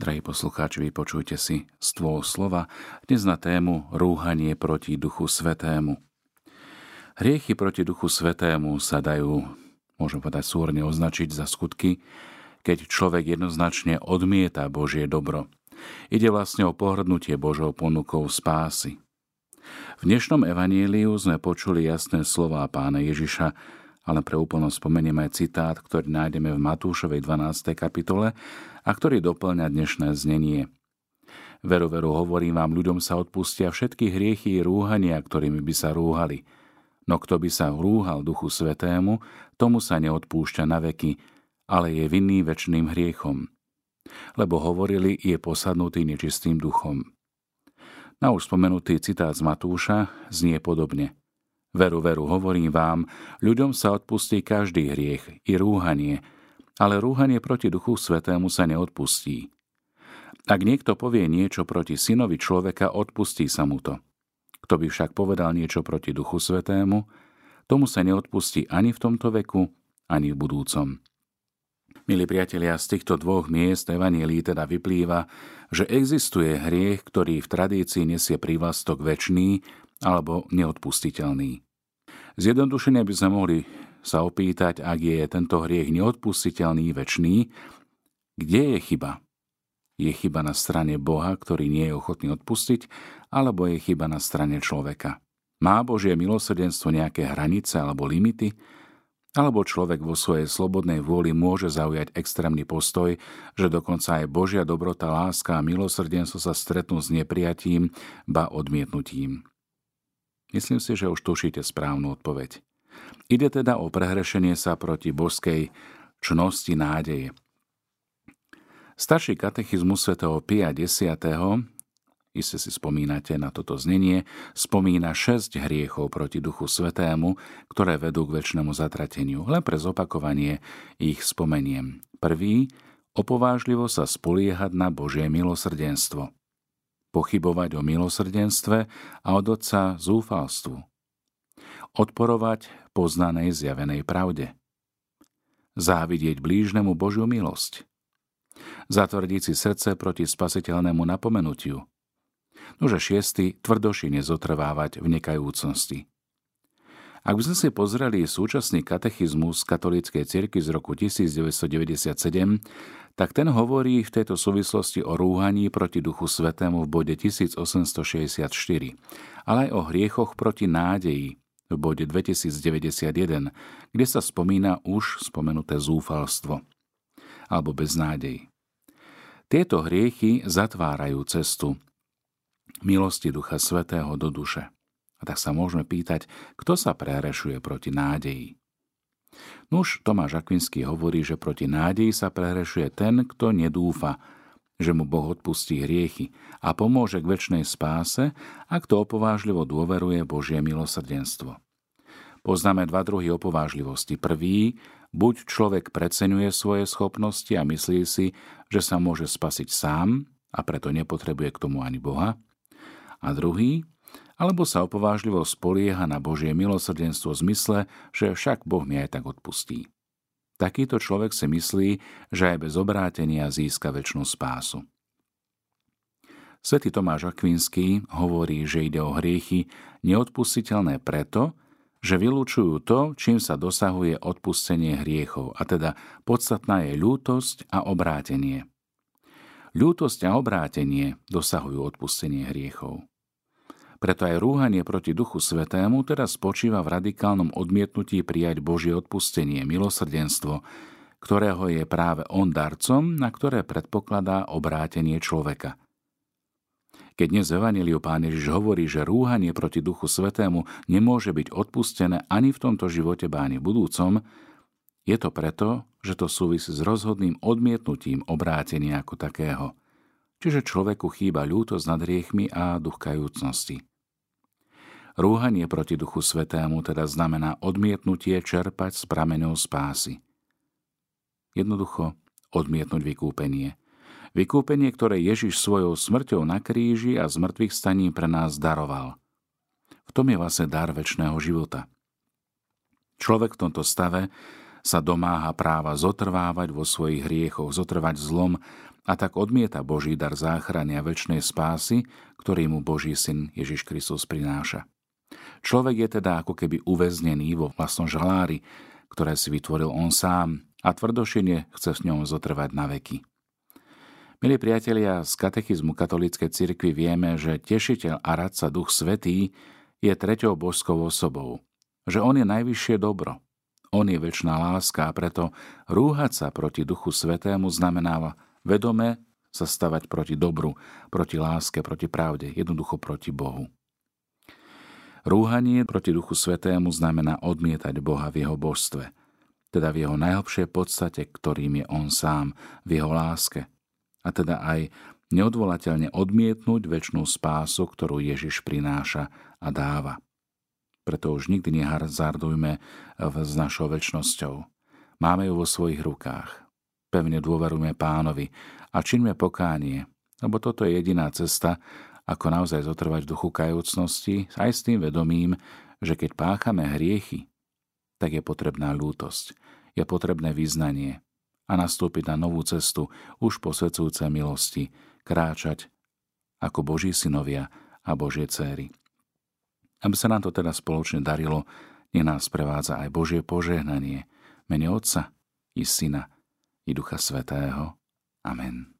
Drahí poslucháči, vypočujte si stôl slova dnes na tému Rúhanie proti Duchu Svetému. Hriechy proti Duchu Svetému sa dajú, môžem povedať, súrne označiť za skutky, keď človek jednoznačne odmieta Božie dobro. Ide vlastne o pohrdnutie Božou ponukou spásy. V dnešnom evaníliu sme počuli jasné slová pána Ježiša, ale pre úplnosť aj citát, ktorý nájdeme v Matúšovej 12. kapitole a ktorý doplňa dnešné znenie. Veru, veru, hovorím vám, ľuďom sa odpustia všetky hriechy i rúhania, ktorými by sa rúhali. No kto by sa rúhal Duchu Svetému, tomu sa neodpúšťa na veky, ale je vinný väčšným hriechom. Lebo hovorili, je posadnutý nečistým duchom. Na už spomenutý citát z Matúša znie podobne – Veru, veru, hovorím vám, ľuďom sa odpustí každý hriech, i rúhanie, ale rúhanie proti Duchu Svetému sa neodpustí. Ak niekto povie niečo proti synovi človeka, odpustí sa mu to. Kto by však povedal niečo proti Duchu Svetému, tomu sa neodpustí ani v tomto veku, ani v budúcom. Milí priatelia, z týchto dvoch miest Evangelii teda vyplýva, že existuje hriech, ktorý v tradícii nesie prívlastok väčší alebo neodpustiteľný. Zjednodušene by sme mohli sa opýtať, ak je tento hriech neodpustiteľný, väčší, kde je chyba? Je chyba na strane Boha, ktorý nie je ochotný odpustiť, alebo je chyba na strane človeka? Má Božie milosrdenstvo nejaké hranice alebo limity? Alebo človek vo svojej slobodnej vôli môže zaujať extrémny postoj, že dokonca aj Božia dobrota, láska a milosrdenstvo sa stretnú s neprijatím, ba odmietnutím. Myslím si, že už tušíte správnu odpoveď. Ide teda o prehrešenie sa proti božskej čnosti nádeje. Starší katechizmus svätého Pia X. Iste si spomínate na toto znenie, spomína šesť hriechov proti Duchu Svetému, ktoré vedú k väčšnému zatrateniu. Len pre zopakovanie ich spomeniem. Prvý, opovážlivo sa spoliehať na Božie milosrdenstvo pochybovať o milosrdenstve a od Otca zúfalstvu. Odporovať poznanej zjavenej pravde. Závidieť blížnemu Božiu milosť. Zatvrdiť si srdce proti spasiteľnému napomenutiu. Nože šiestý tvrdoši nezotrvávať v nekajúcnosti. Ak by sme si pozreli súčasný katechizmus katolíckej cirky z roku 1997, tak ten hovorí v tejto súvislosti o rúhaní proti Duchu Svetému v bode 1864, ale aj o hriechoch proti nádeji v bode 2091, kde sa spomína už spomenuté zúfalstvo alebo beznádej. Tieto hriechy zatvárajú cestu milosti Ducha Svetého do duše. A tak sa môžeme pýtať, kto sa prerešuje proti nádeji. Nuž Tomáš Akvinský hovorí, že proti nádeji sa prehrešuje ten, kto nedúfa, že mu Boh odpustí hriechy a pomôže k väčšnej spáse a kto opovážlivo dôveruje Božie milosrdenstvo. Poznáme dva druhy opovážlivosti. Prvý, buď človek preceňuje svoje schopnosti a myslí si, že sa môže spasiť sám a preto nepotrebuje k tomu ani Boha. A druhý, alebo sa opovážlivo spolieha na Božie milosrdenstvo v zmysle, že však Boh mi aj tak odpustí. Takýto človek si myslí, že aj bez obrátenia získa väčšinu spásu. Svetý Tomáš Akvinský hovorí, že ide o hriechy neodpustiteľné preto, že vylúčujú to, čím sa dosahuje odpustenie hriechov, a teda podstatná je ľútosť a obrátenie. Ľútosť a obrátenie dosahujú odpustenie hriechov. Preto aj rúhanie proti Duchu Svetému teraz spočíva v radikálnom odmietnutí prijať Božie odpustenie, milosrdenstvo, ktorého je práve on darcom, na ktoré predpokladá obrátenie človeka. Keď dnes Evangeliu Pán Ježiš hovorí, že rúhanie proti Duchu Svetému nemôže byť odpustené ani v tomto živote, báni v budúcom, je to preto, že to súvisí s rozhodným odmietnutím obrátenia ako takého. Čiže človeku chýba ľútosť nad riechmi a duch kajúcnosti. Rúhanie proti Duchu Svetému teda znamená odmietnutie čerpať z prameňov spásy. Jednoducho odmietnúť vykúpenie. Vykúpenie, ktoré Ježiš svojou smrťou na kríži a zmrtvých staní pre nás daroval. V tom je vlastne dar väčšného života. Človek v tomto stave sa domáha práva zotrvávať vo svojich hriechoch, zotrvať zlom a tak odmieta Boží dar záchrany a väčšnej spásy, ktorý mu Boží syn Ježiš Kristus prináša. Človek je teda ako keby uväznený vo vlastnom žalári, ktoré si vytvoril on sám a tvrdošine chce s ňou zotrvať na veky. Milí priatelia, z katechizmu katolíckej cirkvi vieme, že tešiteľ a radca Duch Svetý je treťou božskou osobou, že on je najvyššie dobro, on je väčšiná láska a preto rúhať sa proti Duchu Svetému znamená vedome sa stavať proti dobru, proti láske, proti pravde, jednoducho proti Bohu. Rúhanie proti Duchu Svetému znamená odmietať Boha v jeho božstve, teda v jeho najhlbšej podstate, ktorým je on sám, v jeho láske, a teda aj neodvolateľne odmietnúť väčšnú spásu, ktorú Ježiš prináša a dáva. Preto už nikdy nehazardujme s našou väčšnosťou. Máme ju vo svojich rukách. Pevne dôverujme pánovi a činme pokánie, lebo toto je jediná cesta, ako naozaj zotrvať v duchu kajúcnosti, aj s tým vedomím, že keď páchame hriechy, tak je potrebná lútosť, je potrebné vyznanie a nastúpiť na novú cestu už posvedzujúce milosti, kráčať ako Boží synovia a Božie céry. Aby sa nám to teda spoločne darilo, nech nás prevádza aj Božie požehnanie, mene Otca i Syna i Ducha Svetého. Amen.